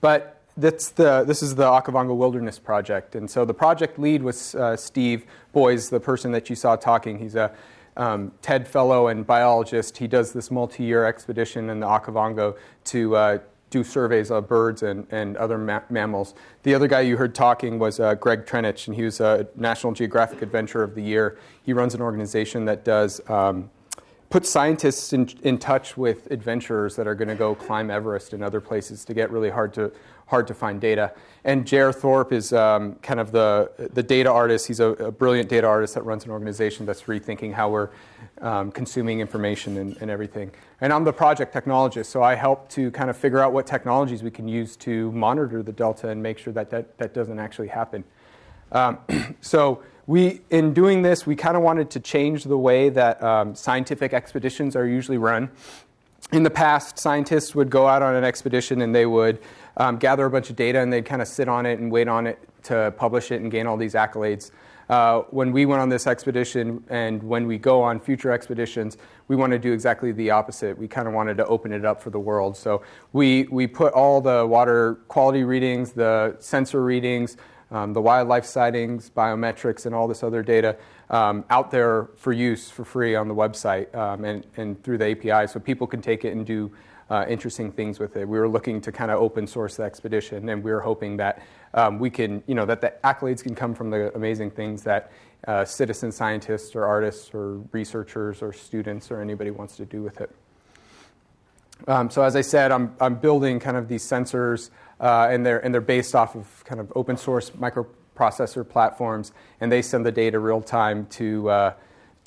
but that's the, this is the Okavango Wilderness Project. And so the project lead was uh, Steve Boyes, the person that you saw talking. He's a um, TED fellow and biologist. He does this multi year expedition in the Okavango to uh, do surveys of birds and, and other ma- mammals. The other guy you heard talking was uh, Greg Treinish, and he was a National Geographic Adventure of the Year. He runs an organization that does um, put scientists in, in touch with adventurers that are going to go climb Everest and other places to get really hard to hard to find data. And J.R. Thorp is um, kind of the, the data artist. He's a, a, brilliant data artist that runs an organization that's rethinking how we're um, consuming information and, and, everything. And I'm the project technologist, so I help to kind of figure out what technologies we can use to monitor the delta and make sure that that, that doesn't actually happen. Um, *clears throat* so we, in doing this, we kind of wanted to change the way that um, scientific expeditions are usually run. In the past, scientists would go out on an expedition and they would um, gather a bunch of data and they'd kind of sit on it and wait on it to publish it and gain all these accolades. Uh, when we went on this expedition and when we go on future expeditions, we want to do exactly the opposite. We kind of wanted to open it up for the world. So we, we put all the water quality readings, the sensor readings, um, the wildlife sightings, biometrics, and all this other data um, out there for use for free on the website um, and, and through the API so people can take it and do uh, interesting things with it. We were looking to kind of open source the expedition, and we were hoping that um, we can, you know, that the accolades can come from the amazing things that uh, citizen scientists or artists or researchers or students or anybody wants to do with it. Um, so as I said, I'm, I'm building kind of these sensors, uh, and they're and they're based off of kind of open source microprocessor platforms, and they send the data real time to uh,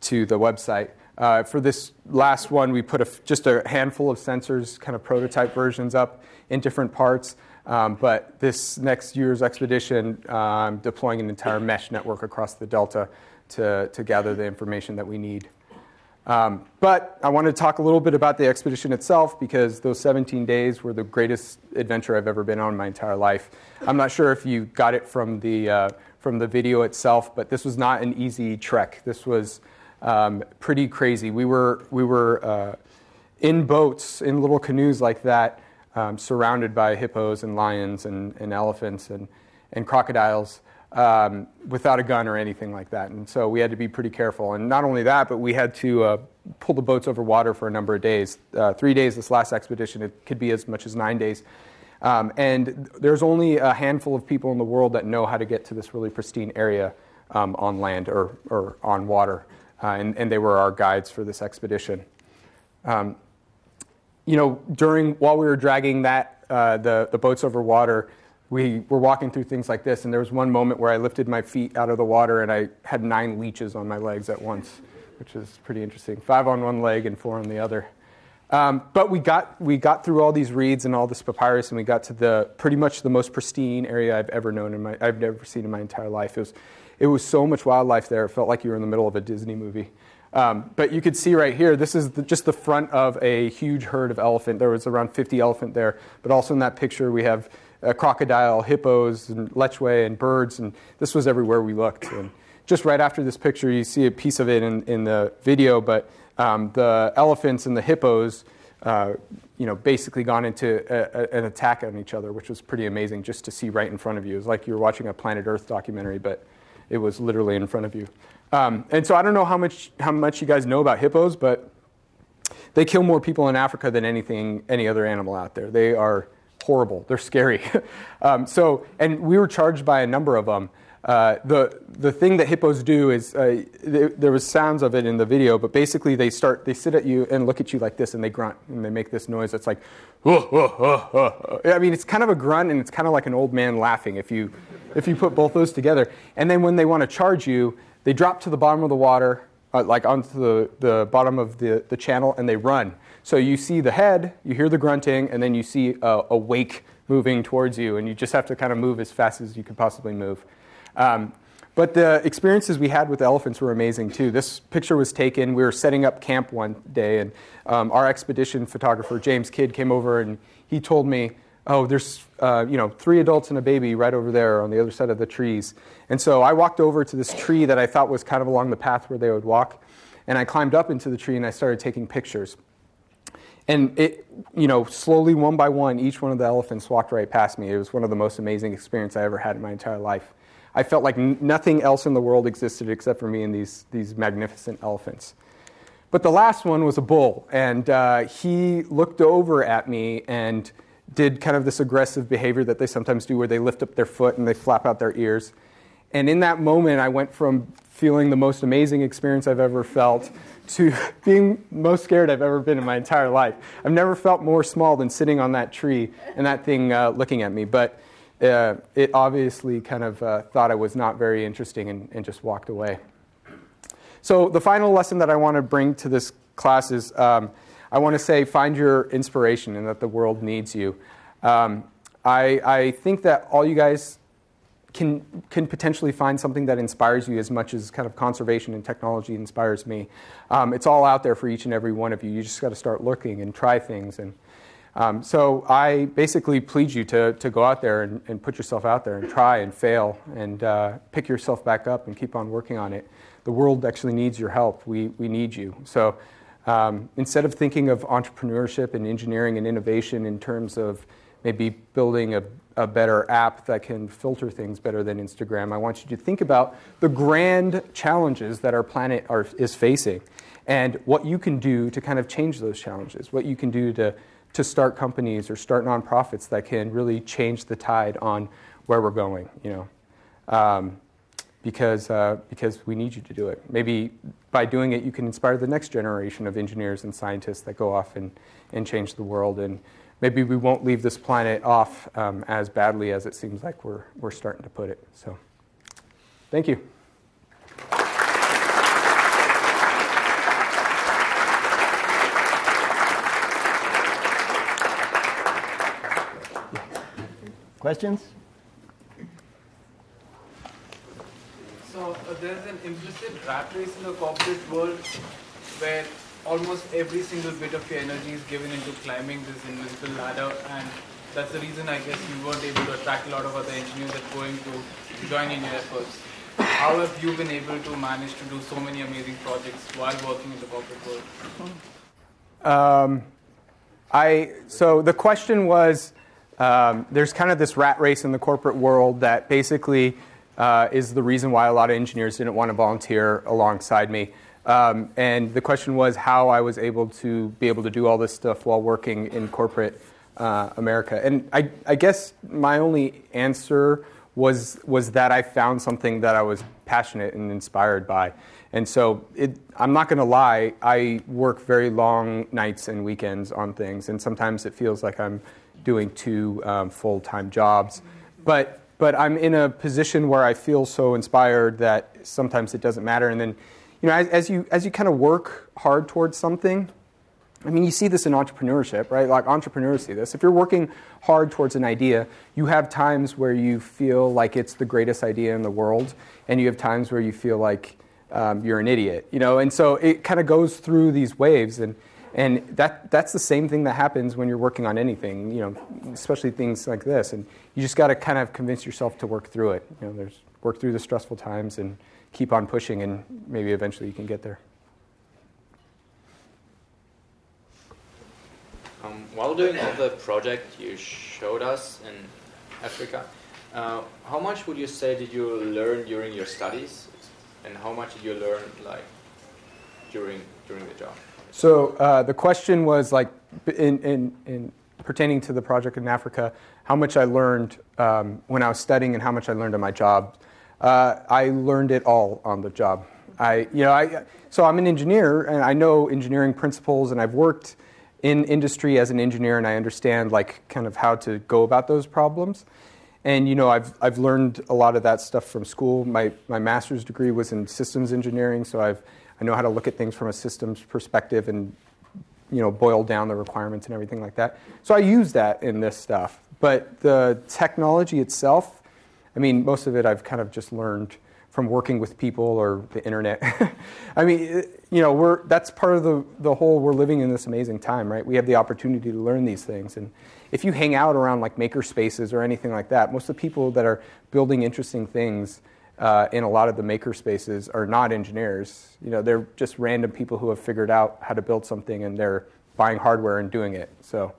to the website. Uh, for this last one, we put a, just a handful of sensors, kind of prototype versions up in different parts. Um, but this next year's expedition, um, deploying an entire mesh network across the Delta to, to gather the information that we need. Um, but I want to talk a little bit about the expedition itself because those 17 days were the greatest adventure I've ever been on in my entire life. I'm not sure if you got it from the, uh, from the video itself, but this was not an easy trek. This was um, pretty crazy. We were, we were uh, in boats, in little canoes like that, um, surrounded by hippos and lions and, and elephants and, and crocodiles. Um, without a gun or anything like that. And so we had to be pretty careful. And not only that, but we had to uh, pull the boats over water for a number of days. Uh, three days this last expedition, it could be as much as nine days. Um, and there's only a handful of people in the world that know how to get to this really pristine area um, on land or, or on water uh, and, and, they were our guides for this expedition. Um, you know, during while we were dragging that uh, the the boats over water, we were walking through things like this, and there was one moment where I lifted my feet out of the water and I had nine leeches on my legs at once, which is pretty interesting. Five on one leg and four on the other. Um, but we got we got through all these reeds and all this papyrus, and we got to the pretty much the most pristine area I've ever known in my I've never seen in my entire life. It was it was so much wildlife there. It felt like you were in the middle of a Disney movie. Um, but you could see right here, this is the, just the front of a huge herd of elephant. There was around 50 elephant there. But also in that picture, we have a crocodile, hippos, and lechwe, and birds. And this was everywhere we looked. And just right after this picture, you see a piece of it in, in the video. But um, the elephants and the hippos, uh, you know, basically gone into a, a, an attack on each other, which was pretty amazing just to see right in front of you. It was like you were watching a Planet Earth documentary, but it was literally in front of you. Um, and so I don't know how much, how much you guys know about hippos, but they kill more people in Africa than anything, any other animal out there. They are horrible. They're scary. *laughs* um, so, and we were charged by a number of them. Uh, the the thing that hippos do is uh, there was sounds of it in the video, but basically they start they sit at you and look at you like this and they grunt and they make this noise that's like, *laughs* I mean it's kind of a grunt and it's kind of like an old man laughing if you if you put both those together. And then when they want to charge you, they drop to the bottom of the water, uh, like onto the, the bottom of the, the channel, and they run. So you see the head, you hear the grunting, and then you see a, a wake moving towards you, and you just have to kind of move as fast as you can possibly move. Um, but the experiences we had with elephants were amazing too. This picture was taken. We were setting up camp one day, and um, our expedition photographer James Kydd came over and he told me oh, there's uh, you know three adults and a baby right over there on the other side of the trees. And so I walked over to this tree that I thought was kind of along the path where they would walk, and I climbed up into the tree and I started taking pictures. And it, you know, slowly one by one, each one of the elephants walked right past me. It was one of the most amazing experiences I ever had in my entire life. I felt like n- nothing else in the world existed except for me and these, these magnificent elephants. But the last one was a bull, and uh, he looked over at me and did kind of this aggressive behavior that they sometimes do where they lift up their foot and they flap out their ears. And in that moment, I went from feeling the most amazing experience I've ever felt to *laughs* being most scared I've ever been in my entire life. I've never felt more small than sitting on that tree and that thing uh, looking at me. But uh, it obviously kind of uh, thought I was not very interesting and, and, just walked away. So, the final lesson that I want to bring to this class is um, I want to say find your inspiration and that the world needs you. Um, I, I think that all you guys can, can potentially find something that inspires you as much as kind of conservation and technology inspires me. Um, it's all out there for each and every one of you. You just got to start looking and try things. And um, so I basically plead you to, to go out there and, and put yourself out there and try and fail and uh, pick yourself back up and keep on working on it. The world actually needs your help. We, we need you. So um, instead of thinking of entrepreneurship and engineering and innovation in terms of maybe building a, a better app that can filter things better than Instagram, I want you to think about the grand challenges that our planet are, is facing and what you can do to kind of change those challenges, what you can do to to start companies or start nonprofits that can really change the tide on where we're going, you know, um, because, uh, because we need you to do it. Maybe by doing it, you can inspire the next generation of engineers and scientists that go off and, and change the world. And maybe we won't leave this planet off um, as badly as it seems like we're, we're starting to put it. So, thank you. Questions? So uh, there's an implicit rat race in the corporate world where almost every single bit of your energy is given into climbing this invisible ladder and that's the reason I guess you weren't able to attract a lot of other engineers that are going to join in your efforts. How have you been able to manage to do so many amazing projects while working in the corporate world? Um, I so the question was um, there's kind of this rat race in the corporate world that basically uh, is the reason why a lot of engineers didn't want to volunteer alongside me. Um, and the question was how I was able to be able to do all this stuff while working in corporate uh, America. And I, I, guess my only answer was was that I found something that I was passionate and inspired by. And so it, I'm not going to lie, I work very long nights and weekends on things, and sometimes it feels like I'm doing two um, full time jobs. But, but I'm in a position where I feel so inspired that sometimes it doesn't matter. And then, you know, as, as you, as you kind of work hard towards something, I mean, you see this in entrepreneurship, right? Like entrepreneurs see this. If you're working hard towards an idea, you have times where you feel like it's the greatest idea in the world, and you have times where you feel like um, you're an idiot, you know. And so it kind of goes through these waves, and and that, that's the same thing that happens when you're working on anything, you know, especially things like this. And you just got to kind of convince yourself to work through it. You know, there's work through the stressful times and keep on pushing, and maybe eventually you can get there. Um, while doing all the project you showed us in Africa, uh, how much would you say did you learn during your studies, and how much did you learn like during during the job? So uh, the question was like, in, in, in, pertaining to the project in Africa, how much I learned um, when I was studying and how much I learned on my job. Uh, I learned it all on the job. I, you know, I, so I'm an engineer and I know engineering principles and I've worked in industry as an engineer and I understand like kind of how to go about those problems. And you know, I've I've learned a lot of that stuff from school. My my master's degree was in systems engineering, so I've I know how to look at things from a systems perspective and you know boil down the requirements and everything like that. So I use that in this stuff. But the technology itself, I mean, most of it I've kind of just learned from working with people or the internet. *laughs* I mean, you know, we're that's part of the the whole. We're living in this amazing time, right? We have the opportunity to learn these things, and if you hang out around like maker spaces or anything like that, most of the people that are building interesting things uh, in a lot of the maker spaces are not engineers. You know, they're just random people who have figured out how to build something and they're buying hardware and doing it. So.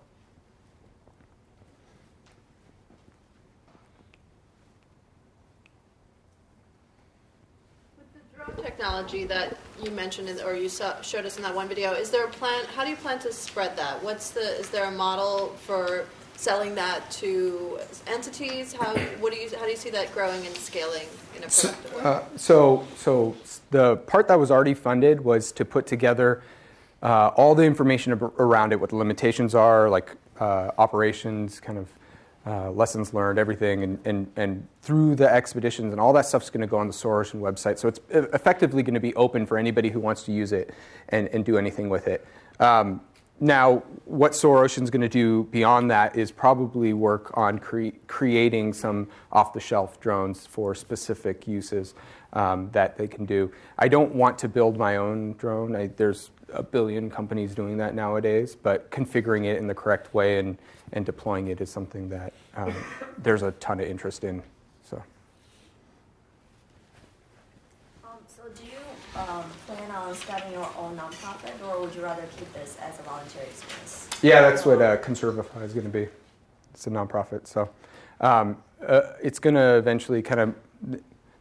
With the drone technology that you mentioned in, or you saw, showed us in that one video, is there a plan? How do you plan to spread that? What's the? Is there a model for selling that to entities? How what do you how do you see that growing and scaling in a So, productive way? uh, so, so the part that was already funded was to put together uh, all the information ab- around it, what the limitations are, like uh, operations, kind of uh, lessons learned, everything, and, and, and through the expeditions and all that stuff's going to go on the Soar Ocean website. So it's effectively going to be open for anybody who wants to use it and, and do anything with it. Um, now, what Soar Ocean's going to do beyond that is probably work on cre- creating some off-the-shelf drones for specific uses um, that they can do. I don't want to build my own drone. I, there's a billion companies doing that nowadays, but configuring it in the correct way and, and deploying it is something that um, there's a ton of interest in. So. Um, so do you um, plan on starting your own nonprofit, or would you rather keep this as a volunteer experience? Yeah, that's what uh, Conservify is going to be. It's a nonprofit, so um, uh, it's going to eventually kind of.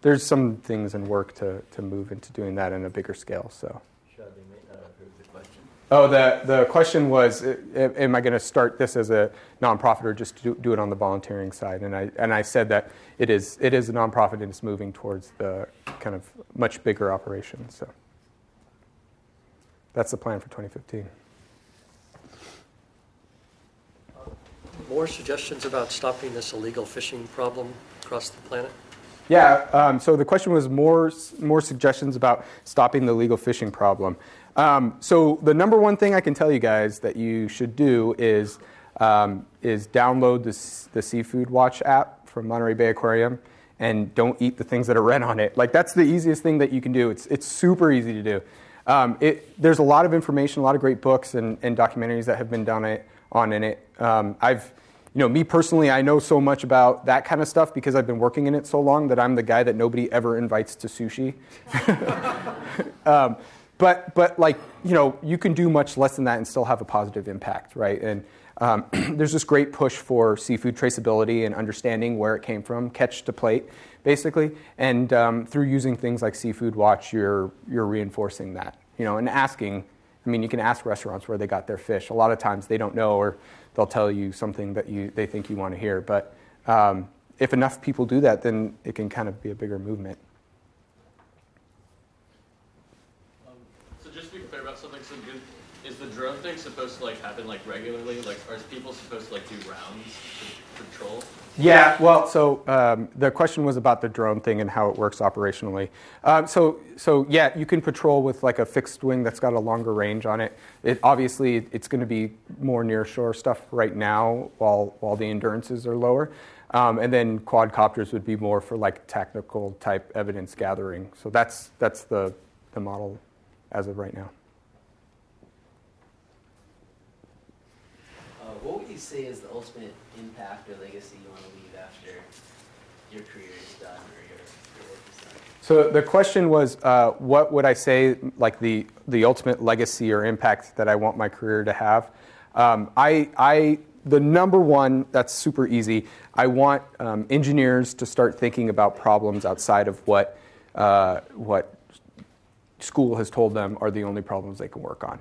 There's some things in work to, to move into doing that in a bigger scale. So. Oh, the, the question was, am I going to start this as a nonprofit or just do, do it on the volunteering side? And I, and I said that it is, it is a nonprofit and it's moving towards the kind of much bigger operation. So that's the plan for 2015. More suggestions about stopping this illegal fishing problem across the planet? Yeah, um, so the question was more, more suggestions about stopping the legal fishing problem. Um, so the number one thing I can tell you guys that you should do is, um, is download the, the Seafood Watch app from Monterey Bay Aquarium and don't eat the things that are red on it. Like that's the easiest thing that you can do. It's, it's super easy to do. Um, it, there's a lot of information, a lot of great books and, and documentaries that have been done it, on in it. Um, I've you know, me personally, I know so much about that kind of stuff because I've been working in it so long that I'm the guy that nobody ever invites to sushi. *laughs* um, but, but like, you know, you can do much less than that and still have a positive impact, right? And um, *clears throat* there's this great push for seafood traceability and understanding where it came from, catch to plate, basically. And um, through using things like Seafood Watch, you're, you're reinforcing that, you know, and asking. I mean, you can ask restaurants where they got their fish. A lot of times they don't know, or they'll tell you something that you, they think you want to hear. But um, if enough people do that, then it can kind of be a bigger movement. Um, so just to be clear about something, so good, is the drone thing supposed to like happen like regularly? Like, are people supposed to like do rounds to patrol? Yeah, well, so um, the question was about the drone thing and how it works operationally. Um, so, so yeah, you can patrol with like a fixed wing that's got a longer range on it. It obviously it's going to be more near shore stuff right now, while while the endurances are lower. Um, and then quadcopters would be more for like technical type evidence gathering. So that's that's the the model as of right now. Uh, what would you say is the ultimate impact or legacy you want to leave after your career is done or your, work is done? So the question was, uh, what would I say, like the the ultimate legacy or impact that I want my career to have? Um, I, I, the number one that's super easy. I want um, engineers to start thinking about problems outside of what uh, what school has told them are the only problems they can work on.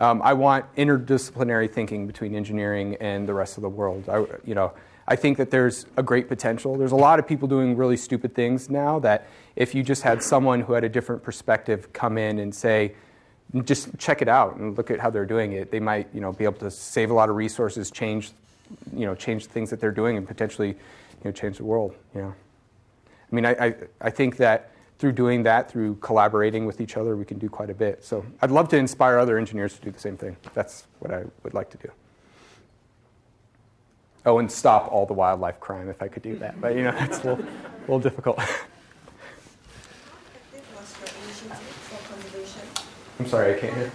Um, I want interdisciplinary thinking between engineering and the rest of the world. I, you know, I think that there's a great potential. There's a lot of people doing really stupid things now that if you just had someone who had a different perspective come in and say, just check it out and look at how they're doing it, they might, you know, be able to save a lot of resources, change, you know, change the things that they're doing, and potentially, you know, change the world. You know, I mean, I, I, I think that through doing that, through collaborating with each other, we can do quite a bit. So I'd love to inspire other engineers to do the same thing. That's what I would like to do. Oh, and stop all the wildlife crime if I could do that. But you know, *laughs* that's a little, a little difficult. *laughs* I'm sorry, I can't hear.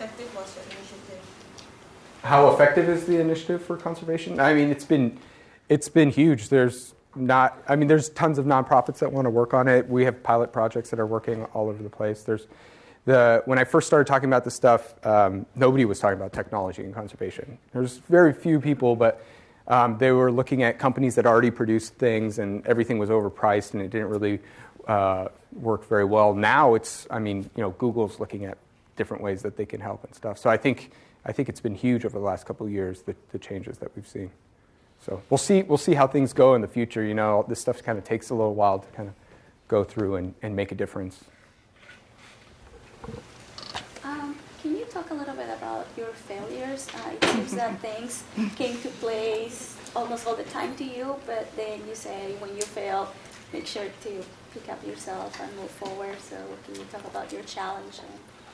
How effective is the initiative for conservation? I mean, it's been, it's been huge. There's not, I mean, there's tons of nonprofits that want to work on it. We have pilot projects that are working all over the place. There's the, when I first started talking about this stuff, um, nobody was talking about technology and conservation. There's very few people, but um, they were looking at companies that already produced things and everything was overpriced and it didn't really uh, work very well. Now it's, I mean, you know, Google's looking at different ways that they can help and stuff. So I think, I think it's been huge over the last couple of years, the, the changes that we've seen. So we'll see, we'll see how things go in the future. You know, this stuff kind of takes a little while to kind of go through and, and make a difference. Um, can you talk a little bit about your failures? Uh, it seems that *laughs* things came to place almost all the time to you, but then you say when you fail, make sure to pick up yourself and move forward. So can you talk about your challenge?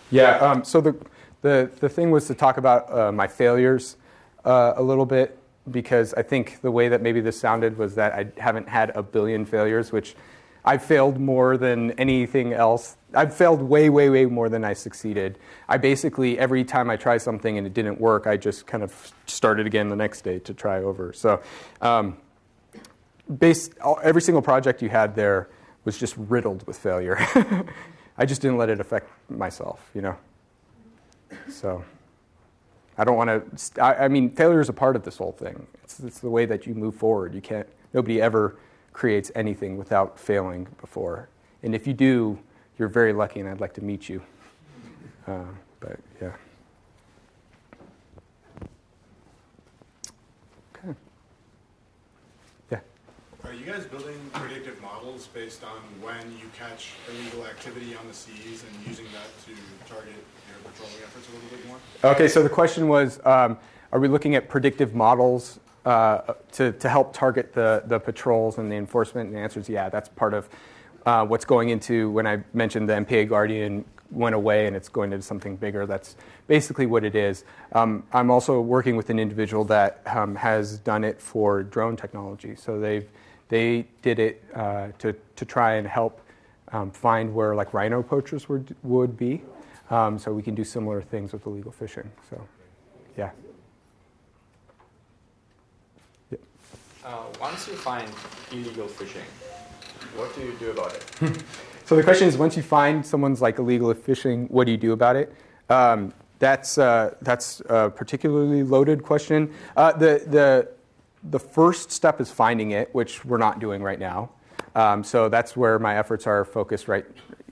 Yeah. Um, so the, the the thing was to talk about uh, my failures uh, a little bit because I think the way that maybe this sounded was that I haven't had a billion failures, which I've failed more than anything else. I've failed way, way, way more than I succeeded. I basically, every time I try something and it didn't work, I just kind of started again the next day to try over. So, um, based, every single project you had there was just riddled with failure. *laughs* I just didn't let it affect myself, you know? So, I don't want to, I, I mean, failure is a part of this whole thing. It's, it's the way that you move forward. You can't, nobody ever creates anything without failing before. And if you do, you're very lucky, and I'd like to meet you. Uh, but yeah. Okay. Are you guys building predictive models based on when you catch illegal activity on the seas and using that to target your patrolling efforts a little bit more? Okay, so the question was um, are we looking at predictive models uh, to, to help target the, the patrols and the enforcement? And the answer is yeah, that's part of uh, what's going into when I mentioned the MPA Guardian went away and it's going into something bigger. That's basically what it is. Um, I'm also working with an individual that um, has done it for drone technology. So they've they did it uh, to to try and help um, find where like rhino poachers would would be. Um, so we can do similar things with illegal fishing. So, yeah. Uh, once you find illegal fishing, what do you do about it? *laughs* so the question is, once you find someone's like illegal fishing, what do you do about it? Um, that's uh, that's a particularly loaded question. Uh, the the the first step is finding it, which we're not doing right now. Um, so that's where my efforts are focused right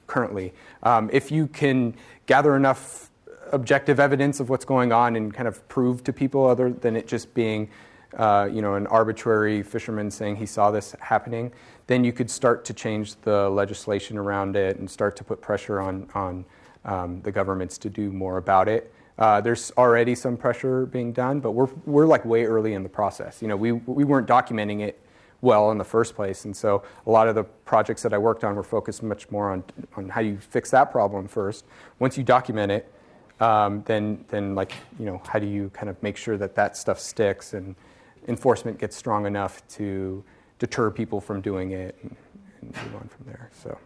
currently. Um, if you can gather enough objective evidence of what's going on and kind of prove to people other than it just being uh, you know, an arbitrary fisherman saying he saw this happening, then you could start to change the legislation around it and start to put pressure on, on um, the governments to do more about it. Uh, there's already some pressure being done, but we're, we're like way early in the process. You know, we, we weren't documenting it well in the first place, and so a lot of the projects that I worked on were focused much more on, on how you fix that problem first. Once you document it, um, then, then like, you know, how do you kind of make sure that that stuff sticks and, enforcement gets strong enough to deter people from doing it and, and move on from there. So,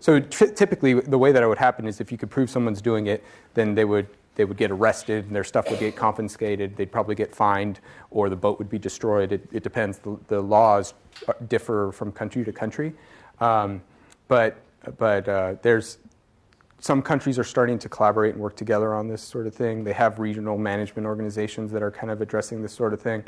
so t- typically, the way that it would happen is if you could prove someone's doing it, then they would they would get arrested and their stuff would get confiscated. They'd probably get fined or the boat would be destroyed. It, it depends. The, the, laws differ from country to country, um, but but uh, there's some countries are starting to collaborate and work together on this sort of thing. They have regional management organizations that are kind of addressing this sort of thing.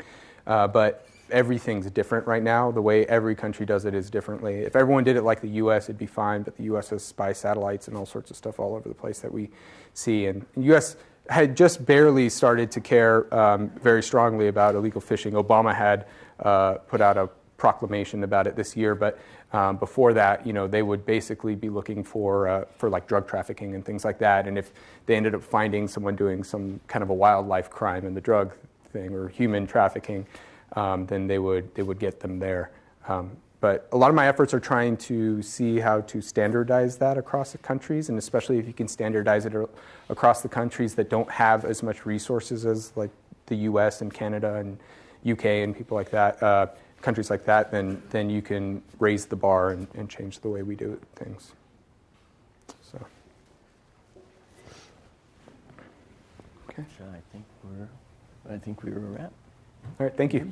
Uh, but everything's different right now. The way every country does it is differently. If everyone did it like the U.S., it'd be fine. But the U.S. has spy satellites and all sorts of stuff all over the place that we see. And the U.S. had just barely started to care um, very strongly about illegal fishing. Obama had uh, put out a proclamation about it this year, but um, before that, you know, they would basically be looking for uh, for like drug trafficking and things like that. And if they ended up finding someone doing some kind of a wildlife crime in the drug thing or human trafficking, um, then they would they would get them there. Um, but a lot of my efforts are trying to see how to standardize that across the countries, and especially if you can standardize it across the countries that don't have as much resources as like the U.S. and Canada and UK and people like that. Uh, countries like that, then, then you can raise the bar and, and change the way we do things. So. Okay. I think we're, I think we were a wrap. All right, thank you.